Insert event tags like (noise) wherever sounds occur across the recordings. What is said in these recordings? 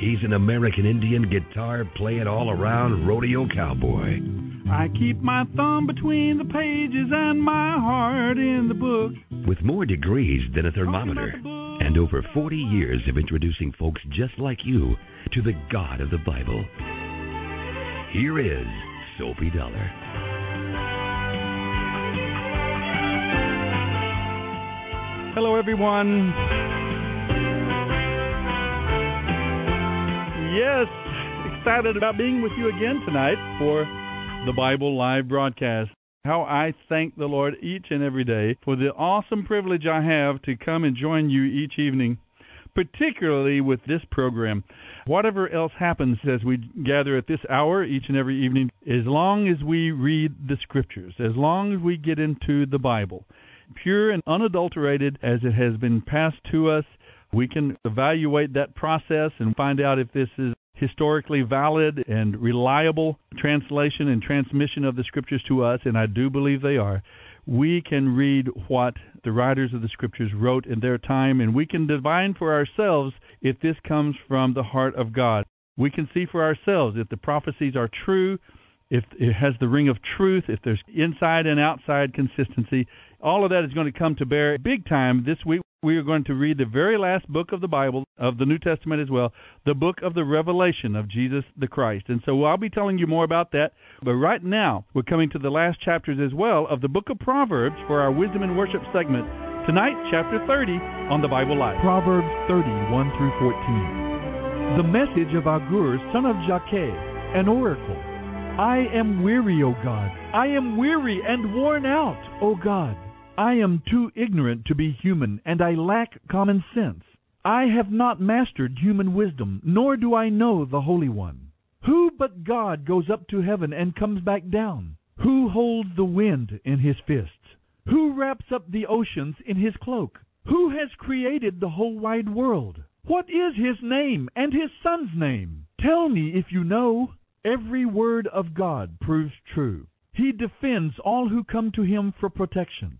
He's an American Indian guitar playing all around rodeo cowboy. I keep my thumb between the pages and my heart in the book. With more degrees than a thermometer and over 40 years of introducing folks just like you to the God of the Bible. Here is Soapy Dollar. Hello, everyone. Yes, excited about being with you again tonight for the Bible Live broadcast. How I thank the Lord each and every day for the awesome privilege I have to come and join you each evening, particularly with this program. Whatever else happens as we gather at this hour each and every evening, as long as we read the Scriptures, as long as we get into the Bible, pure and unadulterated as it has been passed to us we can evaluate that process and find out if this is historically valid and reliable translation and transmission of the scriptures to us, and I do believe they are. We can read what the writers of the scriptures wrote in their time, and we can divine for ourselves if this comes from the heart of God. We can see for ourselves if the prophecies are true, if it has the ring of truth, if there's inside and outside consistency. All of that is going to come to bear big time this week we are going to read the very last book of the Bible, of the New Testament as well, the book of the Revelation of Jesus the Christ. And so I'll be telling you more about that. But right now, we're coming to the last chapters as well of the book of Proverbs for our Wisdom and Worship segment. Tonight, chapter 30 on the Bible Live. Proverbs 30, 1 through 14. The message of Agur, son of Jakeh, an oracle. I am weary, O God. I am weary and worn out, O God. I am too ignorant to be human, and I lack common sense. I have not mastered human wisdom, nor do I know the Holy One. Who but God goes up to heaven and comes back down? Who holds the wind in his fists? Who wraps up the oceans in his cloak? Who has created the whole wide world? What is his name and his son's name? Tell me if you know. Every word of God proves true. He defends all who come to him for protection.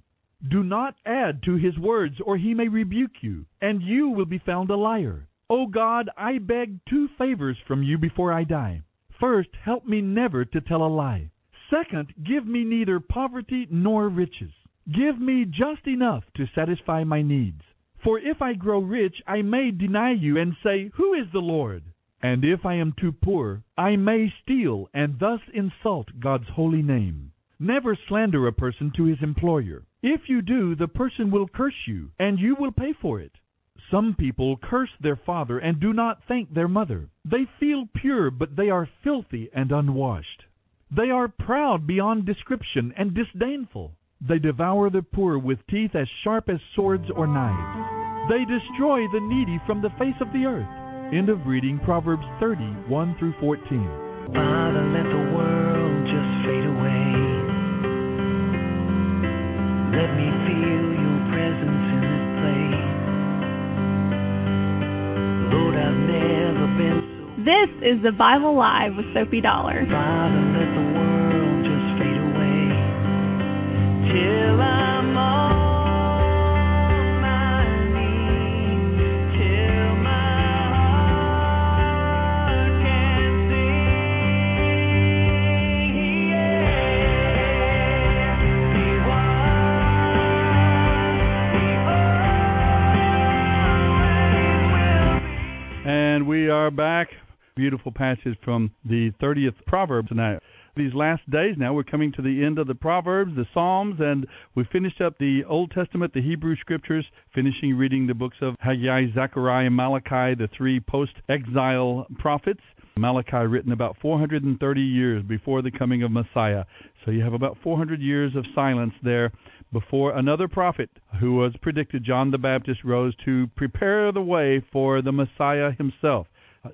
Do not add to his words, or he may rebuke you, and you will be found a liar. O God, I beg two favors from you before I die. First, help me never to tell a lie. Second, give me neither poverty nor riches. Give me just enough to satisfy my needs. For if I grow rich, I may deny you and say, Who is the Lord? And if I am too poor, I may steal and thus insult God's holy name. Never slander a person to his employer. If you do, the person will curse you, and you will pay for it. Some people curse their father and do not thank their mother. They feel pure, but they are filthy and unwashed. They are proud beyond description and disdainful. They devour the poor with teeth as sharp as swords or knives. They destroy the needy from the face of the earth. End of reading Proverbs 30, 1 through 14. Father, let the world just fade away. Let me feel your presence in this place. Lord, I've never been so. This is the Bible Live with Soapy Dollar. Father, And we are back. Beautiful passage from the 30th Proverb tonight. These last days now, we're coming to the end of the Proverbs, the Psalms, and we finished up the Old Testament, the Hebrew Scriptures, finishing reading the books of Haggai, Zechariah, Malachi, the three post exile prophets. Malachi written about 430 years before the coming of Messiah. So you have about 400 years of silence there before another prophet who was predicted, John the Baptist, rose to prepare the way for the Messiah himself,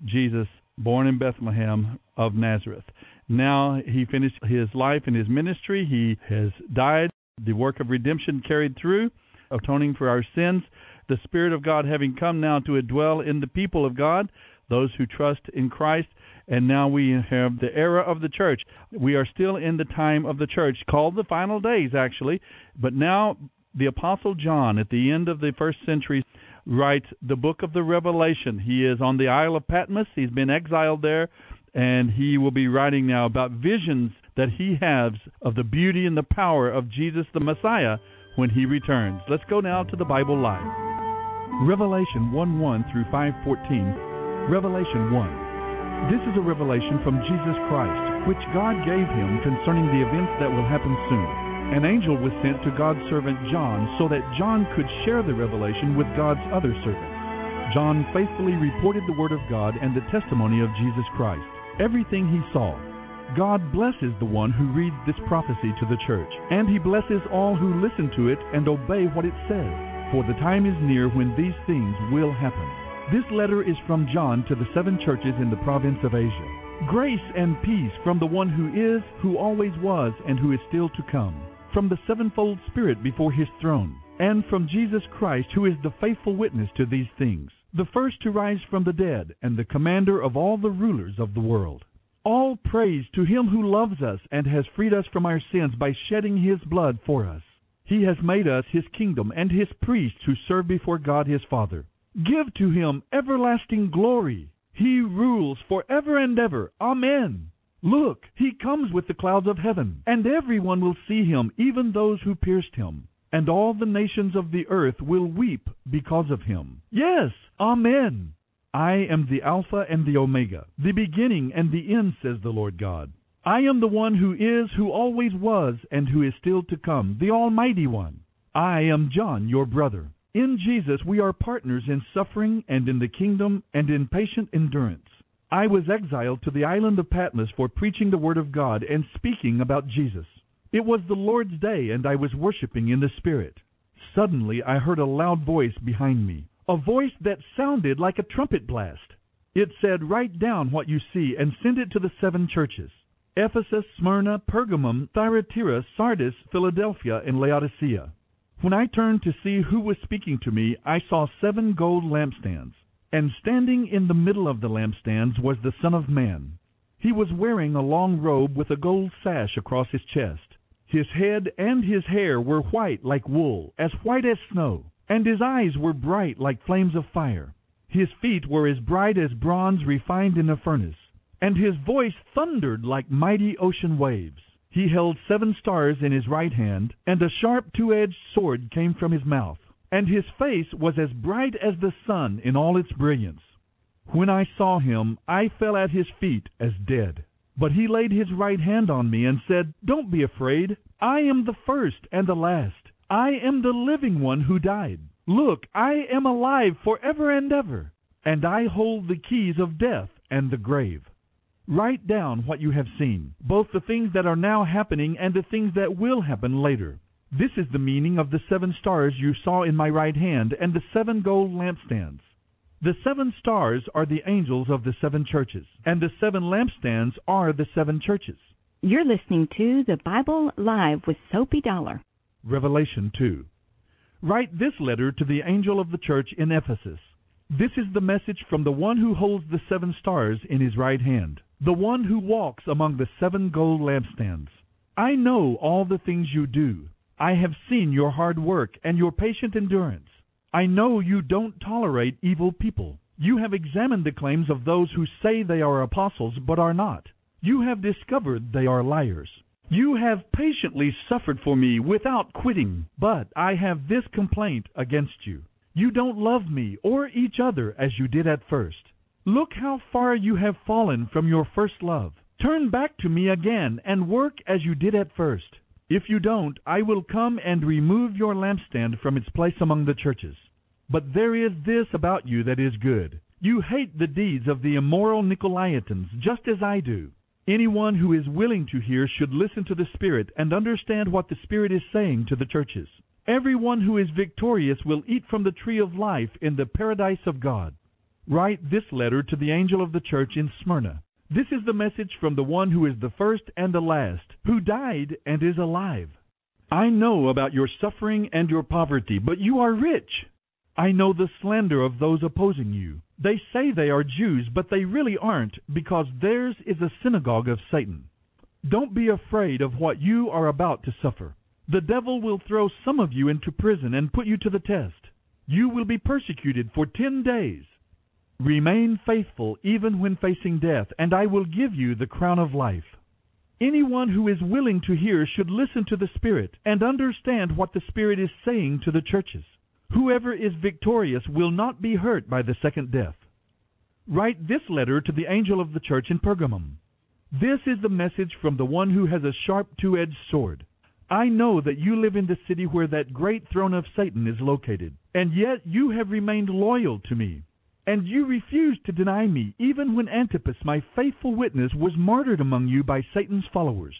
Jesus, born in Bethlehem of Nazareth. Now he finished his life and his ministry. He has died, the work of redemption carried through, atoning for our sins. The Spirit of God having come now to dwell in the people of God, those who trust in Christ. And now we have the era of the church. We are still in the time of the church, called the final days, actually. But now the Apostle John, at the end of the first century, writes the book of the Revelation. He is on the Isle of Patmos. He's been exiled there, and he will be writing now about visions that he has of the beauty and the power of Jesus the Messiah when he returns. Let's go now to the Bible Live. Revelation 1 1 through 514. Revelation 1. This is a revelation from Jesus Christ, which God gave him concerning the events that will happen soon. An angel was sent to God's servant John so that John could share the revelation with God's other servants. John faithfully reported the Word of God and the testimony of Jesus Christ, everything he saw. God blesses the one who reads this prophecy to the church, and he blesses all who listen to it and obey what it says. For the time is near when these things will happen. This letter is from John to the seven churches in the province of Asia. Grace and peace from the one who is, who always was, and who is still to come, from the sevenfold Spirit before his throne, and from Jesus Christ, who is the faithful witness to these things, the first to rise from the dead, and the commander of all the rulers of the world. All praise to him who loves us and has freed us from our sins by shedding his blood for us. He has made us his kingdom and his priests who serve before God his Father. Give to him everlasting glory. He rules forever and ever. Amen. Look, he comes with the clouds of heaven, and everyone will see him, even those who pierced him. And all the nations of the earth will weep because of him. Yes, Amen. I am the Alpha and the Omega, the beginning and the end, says the Lord God. I am the one who is, who always was, and who is still to come, the Almighty One. I am John, your brother. In Jesus we are partners in suffering and in the kingdom and in patient endurance. I was exiled to the island of Patmos for preaching the Word of God and speaking about Jesus. It was the Lord's day, and I was worshiping in the Spirit. Suddenly I heard a loud voice behind me, a voice that sounded like a trumpet blast. It said, Write down what you see and send it to the seven churches Ephesus, Smyrna, Pergamum, Thyatira, Sardis, Philadelphia, and Laodicea. When I turned to see who was speaking to me, I saw seven gold lampstands, and standing in the middle of the lampstands was the Son of Man. He was wearing a long robe with a gold sash across his chest. His head and his hair were white like wool, as white as snow, and his eyes were bright like flames of fire. His feet were as bright as bronze refined in a furnace, and his voice thundered like mighty ocean waves. He held seven stars in his right hand, and a sharp two-edged sword came from his mouth, and his face was as bright as the sun in all its brilliance. When I saw him, I fell at his feet as dead. But he laid his right hand on me and said, Don't be afraid. I am the first and the last. I am the living one who died. Look, I am alive forever and ever, and I hold the keys of death and the grave. Write down what you have seen, both the things that are now happening and the things that will happen later. This is the meaning of the seven stars you saw in my right hand and the seven gold lampstands. The seven stars are the angels of the seven churches, and the seven lampstands are the seven churches. You're listening to the Bible Live with Soapy Dollar. Revelation 2. Write this letter to the angel of the church in Ephesus. This is the message from the one who holds the seven stars in his right hand, the one who walks among the seven gold lampstands. I know all the things you do. I have seen your hard work and your patient endurance. I know you don't tolerate evil people. You have examined the claims of those who say they are apostles but are not. You have discovered they are liars. You have patiently suffered for me without quitting, but I have this complaint against you. You don't love me or each other as you did at first. Look how far you have fallen from your first love. Turn back to me again and work as you did at first. If you don't, I will come and remove your lampstand from its place among the churches. But there is this about you that is good. You hate the deeds of the immoral Nicolaitans, just as I do. Anyone who is willing to hear should listen to the Spirit and understand what the Spirit is saying to the churches. Everyone who is victorious will eat from the tree of life in the paradise of God. Write this letter to the angel of the church in Smyrna. This is the message from the one who is the first and the last, who died and is alive. I know about your suffering and your poverty, but you are rich. I know the slander of those opposing you. They say they are Jews, but they really aren't, because theirs is a synagogue of Satan. Don't be afraid of what you are about to suffer. The devil will throw some of you into prison and put you to the test. You will be persecuted for ten days. Remain faithful even when facing death, and I will give you the crown of life. Anyone who is willing to hear should listen to the Spirit and understand what the Spirit is saying to the churches. Whoever is victorious will not be hurt by the second death. Write this letter to the angel of the church in Pergamum. This is the message from the one who has a sharp two-edged sword. I know that you live in the city where that great throne of Satan is located, and yet you have remained loyal to me. And you refused to deny me, even when Antipas, my faithful witness, was martyred among you by Satan's followers.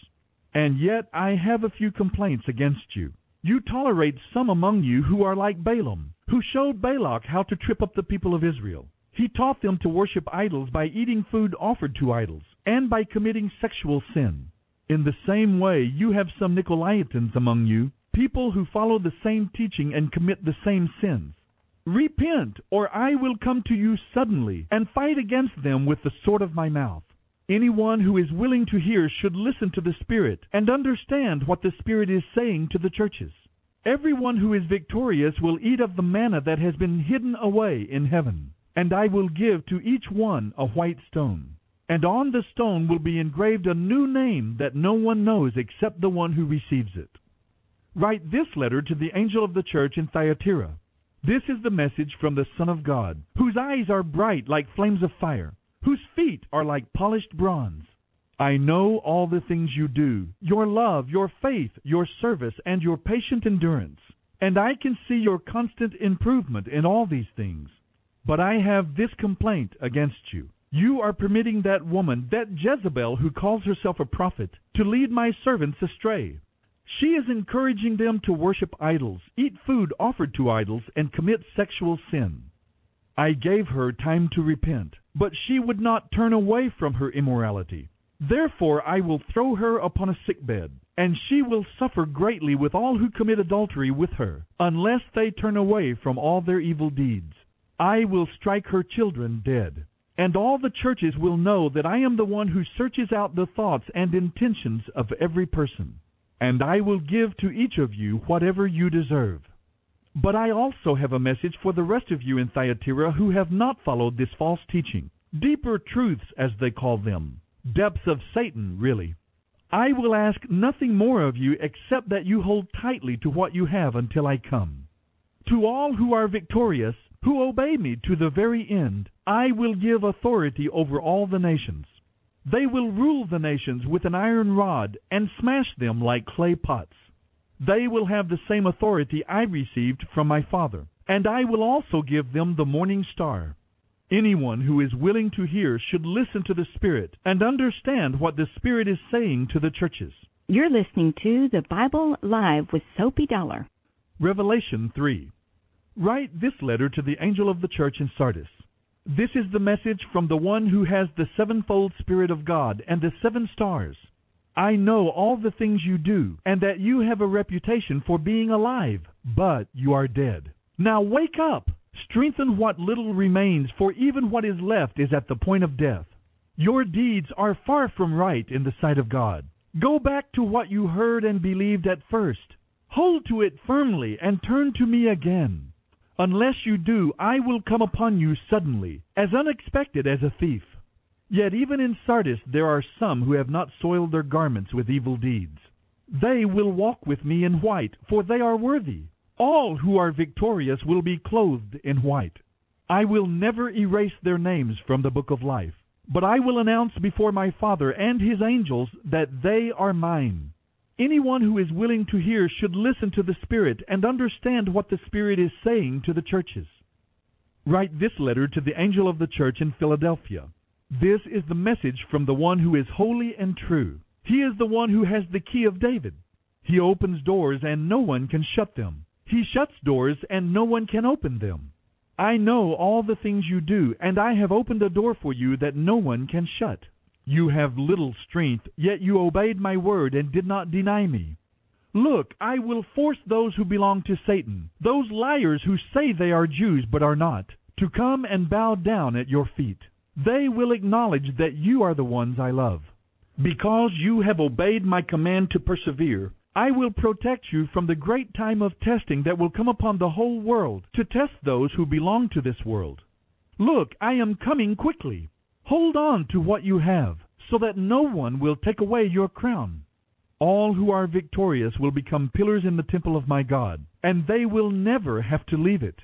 And yet I have a few complaints against you. You tolerate some among you who are like Balaam, who showed Balak how to trip up the people of Israel. He taught them to worship idols by eating food offered to idols, and by committing sexual sin. In the same way, you have some Nicolaitans among you, people who follow the same teaching and commit the same sins. Repent, or I will come to you suddenly and fight against them with the sword of my mouth. Anyone who is willing to hear should listen to the Spirit and understand what the Spirit is saying to the churches. Everyone who is victorious will eat of the manna that has been hidden away in heaven, and I will give to each one a white stone. And on the stone will be engraved a new name that no one knows except the one who receives it. Write this letter to the angel of the church in Thyatira. This is the message from the Son of God, whose eyes are bright like flames of fire whose feet are like polished bronze. I know all the things you do, your love, your faith, your service, and your patient endurance. And I can see your constant improvement in all these things. But I have this complaint against you. You are permitting that woman, that Jezebel who calls herself a prophet, to lead my servants astray. She is encouraging them to worship idols, eat food offered to idols, and commit sexual sin. I gave her time to repent, but she would not turn away from her immorality. Therefore I will throw her upon a sickbed, and she will suffer greatly with all who commit adultery with her, unless they turn away from all their evil deeds. I will strike her children dead. And all the churches will know that I am the one who searches out the thoughts and intentions of every person. And I will give to each of you whatever you deserve. But I also have a message for the rest of you in Thyatira who have not followed this false teaching. Deeper truths, as they call them. Depths of Satan, really. I will ask nothing more of you except that you hold tightly to what you have until I come. To all who are victorious, who obey me to the very end, I will give authority over all the nations. They will rule the nations with an iron rod and smash them like clay pots. They will have the same authority I received from my Father, and I will also give them the morning star. Anyone who is willing to hear should listen to the Spirit and understand what the Spirit is saying to the churches. You're listening to the Bible Live with Soapy Dollar. Revelation 3. Write this letter to the angel of the church in Sardis. This is the message from the one who has the sevenfold Spirit of God and the seven stars. I know all the things you do, and that you have a reputation for being alive, but you are dead. Now wake up! Strengthen what little remains, for even what is left is at the point of death. Your deeds are far from right in the sight of God. Go back to what you heard and believed at first. Hold to it firmly and turn to me again. Unless you do, I will come upon you suddenly, as unexpected as a thief. Yet even in Sardis there are some who have not soiled their garments with evil deeds. They will walk with me in white, for they are worthy. All who are victorious will be clothed in white. I will never erase their names from the book of life, but I will announce before my Father and his angels that they are mine. Anyone who is willing to hear should listen to the Spirit and understand what the Spirit is saying to the churches. Write this letter to the angel of the church in Philadelphia. This is the message from the one who is holy and true. He is the one who has the key of David. He opens doors and no one can shut them. He shuts doors, and no one can open them. I know all the things you do, and I have opened a door for you that no one can shut. You have little strength, yet you obeyed my word and did not deny me. Look, I will force those who belong to Satan, those liars who say they are Jews but are not, to come and bow down at your feet. They will acknowledge that you are the ones I love. Because you have obeyed my command to persevere, I will protect you from the great time of testing that will come upon the whole world to test those who belong to this world. Look, I am coming quickly. Hold on to what you have, so that no one will take away your crown. All who are victorious will become pillars in the temple of my God, and they will never have to leave it.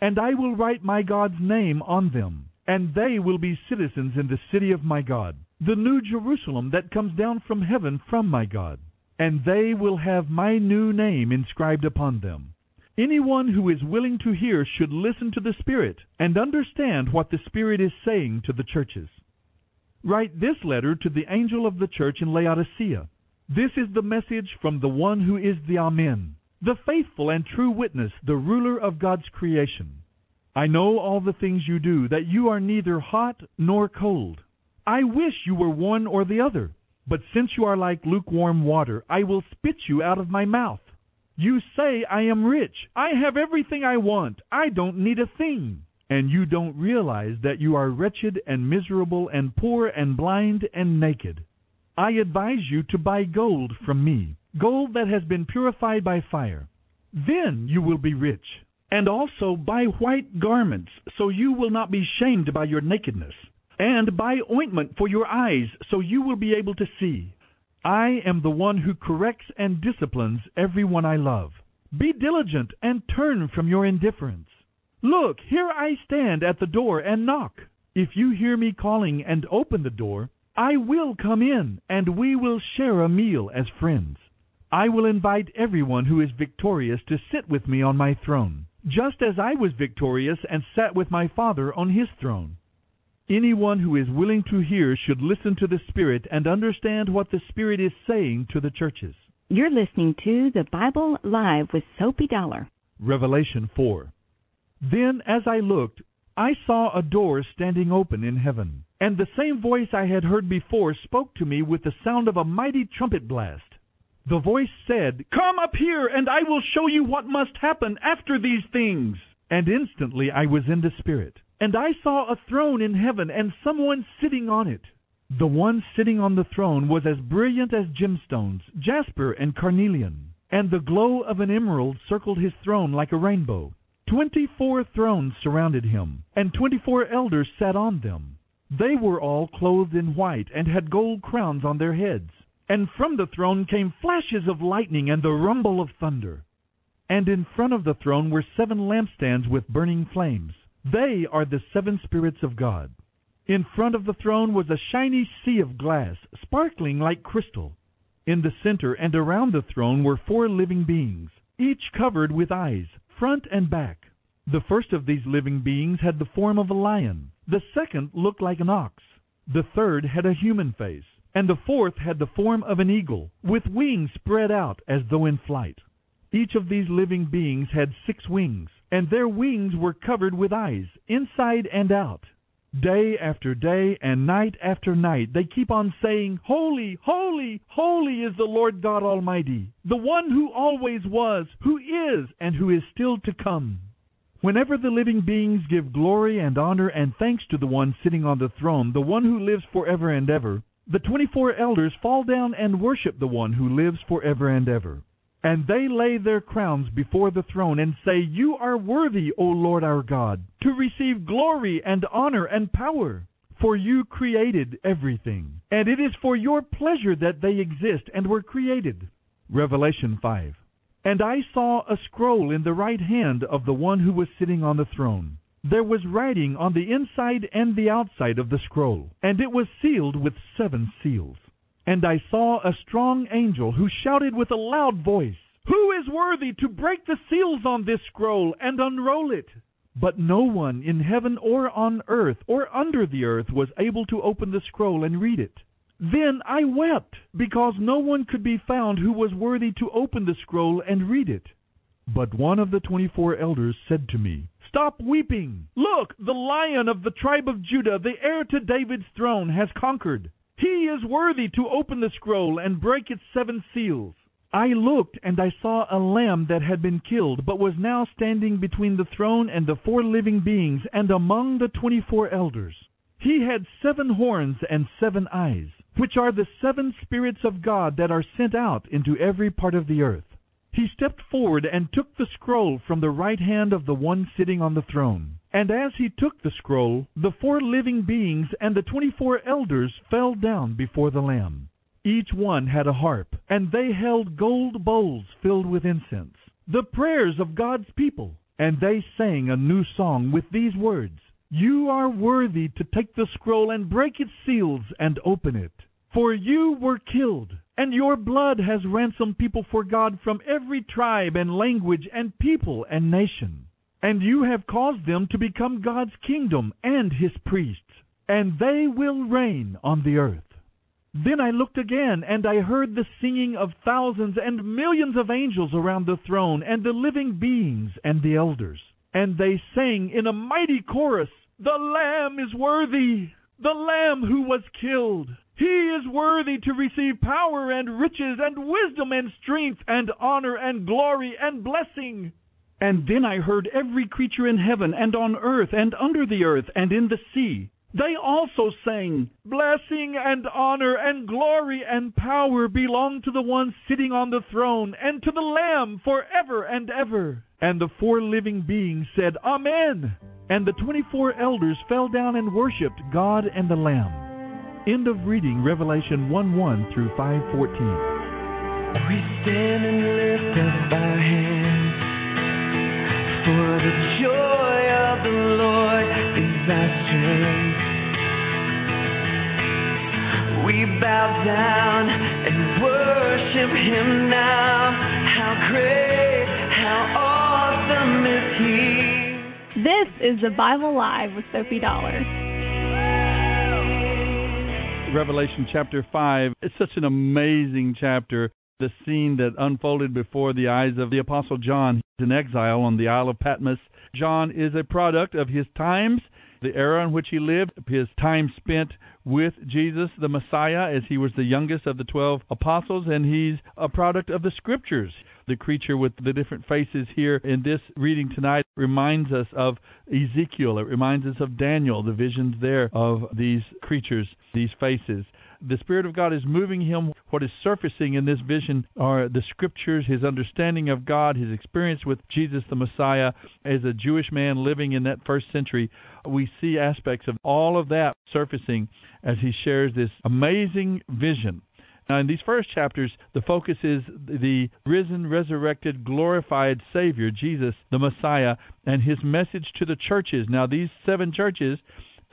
And I will write my God's name on them, and they will be citizens in the city of my God, the new Jerusalem that comes down from heaven from my God and they will have my new name inscribed upon them. Anyone who is willing to hear should listen to the Spirit and understand what the Spirit is saying to the churches. Write this letter to the angel of the church in Laodicea. This is the message from the one who is the Amen, the faithful and true witness, the ruler of God's creation. I know all the things you do, that you are neither hot nor cold. I wish you were one or the other. But since you are like lukewarm water, I will spit you out of my mouth. You say, I am rich. I have everything I want. I don't need a thing. And you don't realize that you are wretched and miserable and poor and blind and naked. I advise you to buy gold from me, gold that has been purified by fire. Then you will be rich. And also buy white garments, so you will not be shamed by your nakedness and buy ointment for your eyes, so you will be able to see. I am the one who corrects and disciplines everyone I love. Be diligent and turn from your indifference. Look, here I stand at the door and knock. If you hear me calling and open the door, I will come in, and we will share a meal as friends. I will invite everyone who is victorious to sit with me on my throne, just as I was victorious and sat with my Father on his throne. Anyone who is willing to hear should listen to the Spirit and understand what the Spirit is saying to the churches. You're listening to the Bible Live with Soapy Dollar. Revelation 4. Then as I looked, I saw a door standing open in heaven, and the same voice I had heard before spoke to me with the sound of a mighty trumpet blast. The voice said, Come up here, and I will show you what must happen after these things. And instantly I was in the Spirit. And I saw a throne in heaven, and someone sitting on it. The one sitting on the throne was as brilliant as gemstones, jasper and carnelian, and the glow of an emerald circled his throne like a rainbow. Twenty-four thrones surrounded him, and twenty-four elders sat on them. They were all clothed in white, and had gold crowns on their heads. And from the throne came flashes of lightning and the rumble of thunder. And in front of the throne were seven lampstands with burning flames. They are the seven spirits of God. In front of the throne was a shiny sea of glass, sparkling like crystal. In the center and around the throne were four living beings, each covered with eyes, front and back. The first of these living beings had the form of a lion. The second looked like an ox. The third had a human face. And the fourth had the form of an eagle, with wings spread out as though in flight. Each of these living beings had six wings, and their wings were covered with eyes, inside and out. Day after day and night after night they keep on saying, Holy, holy, holy is the Lord God Almighty, the one who always was, who is, and who is still to come. Whenever the living beings give glory and honor and thanks to the one sitting on the throne, the one who lives forever and ever, the twenty-four elders fall down and worship the one who lives forever and ever. And they lay their crowns before the throne and say, You are worthy, O Lord our God, to receive glory and honor and power. For you created everything, and it is for your pleasure that they exist and were created. Revelation 5. And I saw a scroll in the right hand of the one who was sitting on the throne. There was writing on the inside and the outside of the scroll, and it was sealed with seven seals. And I saw a strong angel who shouted with a loud voice, Who is worthy to break the seals on this scroll and unroll it? But no one in heaven or on earth or under the earth was able to open the scroll and read it. Then I wept, because no one could be found who was worthy to open the scroll and read it. But one of the twenty-four elders said to me, Stop weeping! Look, the lion of the tribe of Judah, the heir to David's throne, has conquered. He is worthy to open the scroll and break its seven seals. I looked, and I saw a lamb that had been killed, but was now standing between the throne and the four living beings, and among the twenty-four elders. He had seven horns and seven eyes, which are the seven spirits of God that are sent out into every part of the earth. He stepped forward and took the scroll from the right hand of the one sitting on the throne. And as he took the scroll, the four living beings and the twenty-four elders fell down before the Lamb. Each one had a harp, and they held gold bowls filled with incense, the prayers of God's people. And they sang a new song with these words, You are worthy to take the scroll and break its seals and open it. For you were killed, and your blood has ransomed people for God from every tribe and language and people and nation. And you have caused them to become God's kingdom and his priests, and they will reign on the earth. Then I looked again, and I heard the singing of thousands and millions of angels around the throne, and the living beings and the elders. And they sang in a mighty chorus, The Lamb is worthy, the Lamb who was killed. He is worthy to receive power and riches and wisdom and strength and honor and glory and blessing. And then I heard every creature in heaven and on earth and under the earth and in the sea. They also sang, Blessing and honor and glory and power belong to the one sitting on the throne and to the Lamb forever and ever. And the four living beings said, Amen. And the twenty-four elders fell down and worshipped God and the Lamb. End of reading Revelation 1 1 through 514. We stand and lift up our hands, for the joy of the Lord is our strength. We bow down and worship Him now. How great, how awesome is He! This is the Bible Live with Soapy Dollar. Revelation chapter 5. It's such an amazing chapter. The scene that unfolded before the eyes of the Apostle John. In exile on the Isle of Patmos. John is a product of his times, the era in which he lived, his time spent with Jesus, the Messiah, as he was the youngest of the twelve apostles, and he's a product of the scriptures. The creature with the different faces here in this reading tonight reminds us of Ezekiel. It reminds us of Daniel, the visions there of these creatures, these faces. The Spirit of God is moving him. What is surfacing in this vision are the scriptures, his understanding of God, his experience with Jesus the Messiah as a Jewish man living in that first century. We see aspects of all of that surfacing as he shares this amazing vision. Now, in these first chapters, the focus is the risen, resurrected, glorified Savior, Jesus, the Messiah, and his message to the churches. Now, these seven churches,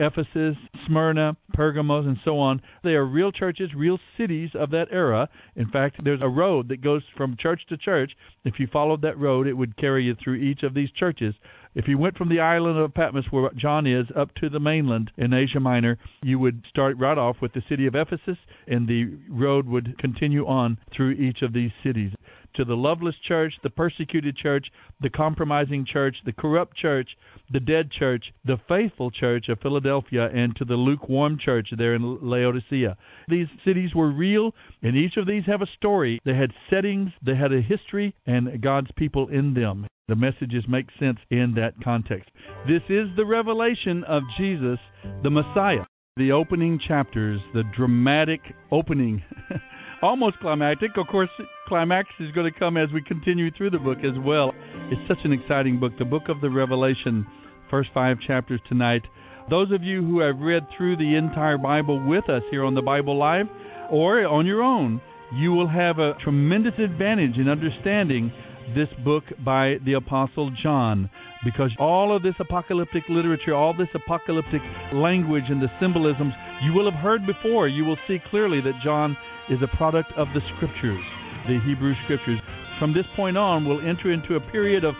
Ephesus, Smyrna, Pergamos, and so on, they are real churches, real cities of that era. In fact, there's a road that goes from church to church. If you followed that road, it would carry you through each of these churches. If you went from the island of Patmos, where John is, up to the mainland in Asia Minor, you would start right off with the city of Ephesus, and the road would continue on through each of these cities to the loveless church, the persecuted church, the compromising church, the corrupt church, the dead church, the faithful church of Philadelphia, and to the lukewarm church there in Laodicea. These cities were real, and each of these have a story. They had settings, they had a history, and God's people in them. The messages make sense in that context. This is the revelation of Jesus, the Messiah. The opening chapters, the dramatic opening (laughs) almost climactic. Of course, climax is going to come as we continue through the book as well. It's such an exciting book, the book of the Revelation, first five chapters tonight. Those of you who have read through the entire Bible with us here on the Bible Live or on your own, you will have a tremendous advantage in understanding this book by the Apostle John because all of this apocalyptic literature, all this apocalyptic language and the symbolisms you will have heard before, you will see clearly that John is a product of the scriptures, the Hebrew scriptures. From this point on, we'll enter into a period of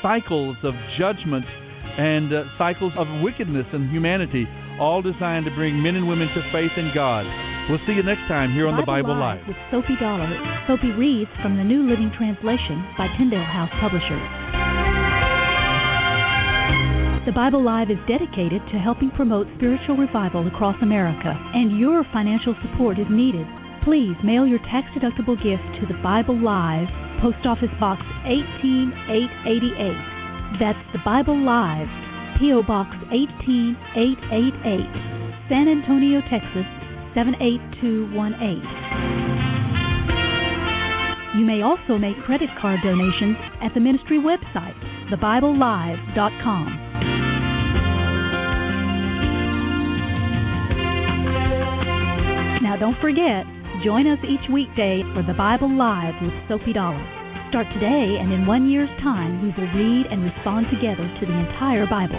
cycles of judgment and uh, cycles of wickedness in humanity, all designed to bring men and women to faith in God. We'll see you next time here on Bible the Bible Live. With Soapy Dollar. Soapy reads from the New Living Translation by Tyndale House Publishers. The Bible Live is dedicated to helping promote spiritual revival across America, and your financial support is needed please mail your tax deductible gift to the Bible Live, Post Office Box 18888. That's the Bible Live, P.O. Box 18888, San Antonio, Texas 78218. You may also make credit card donations at the ministry website, thebiblelive.com. Now, don't forget, Join us each weekday for the Bible Live with Soapy Dollar. Start today, and in one year's time, we will read and respond together to the entire Bible.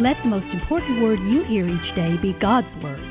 Let the most important word you hear each day be God's Word.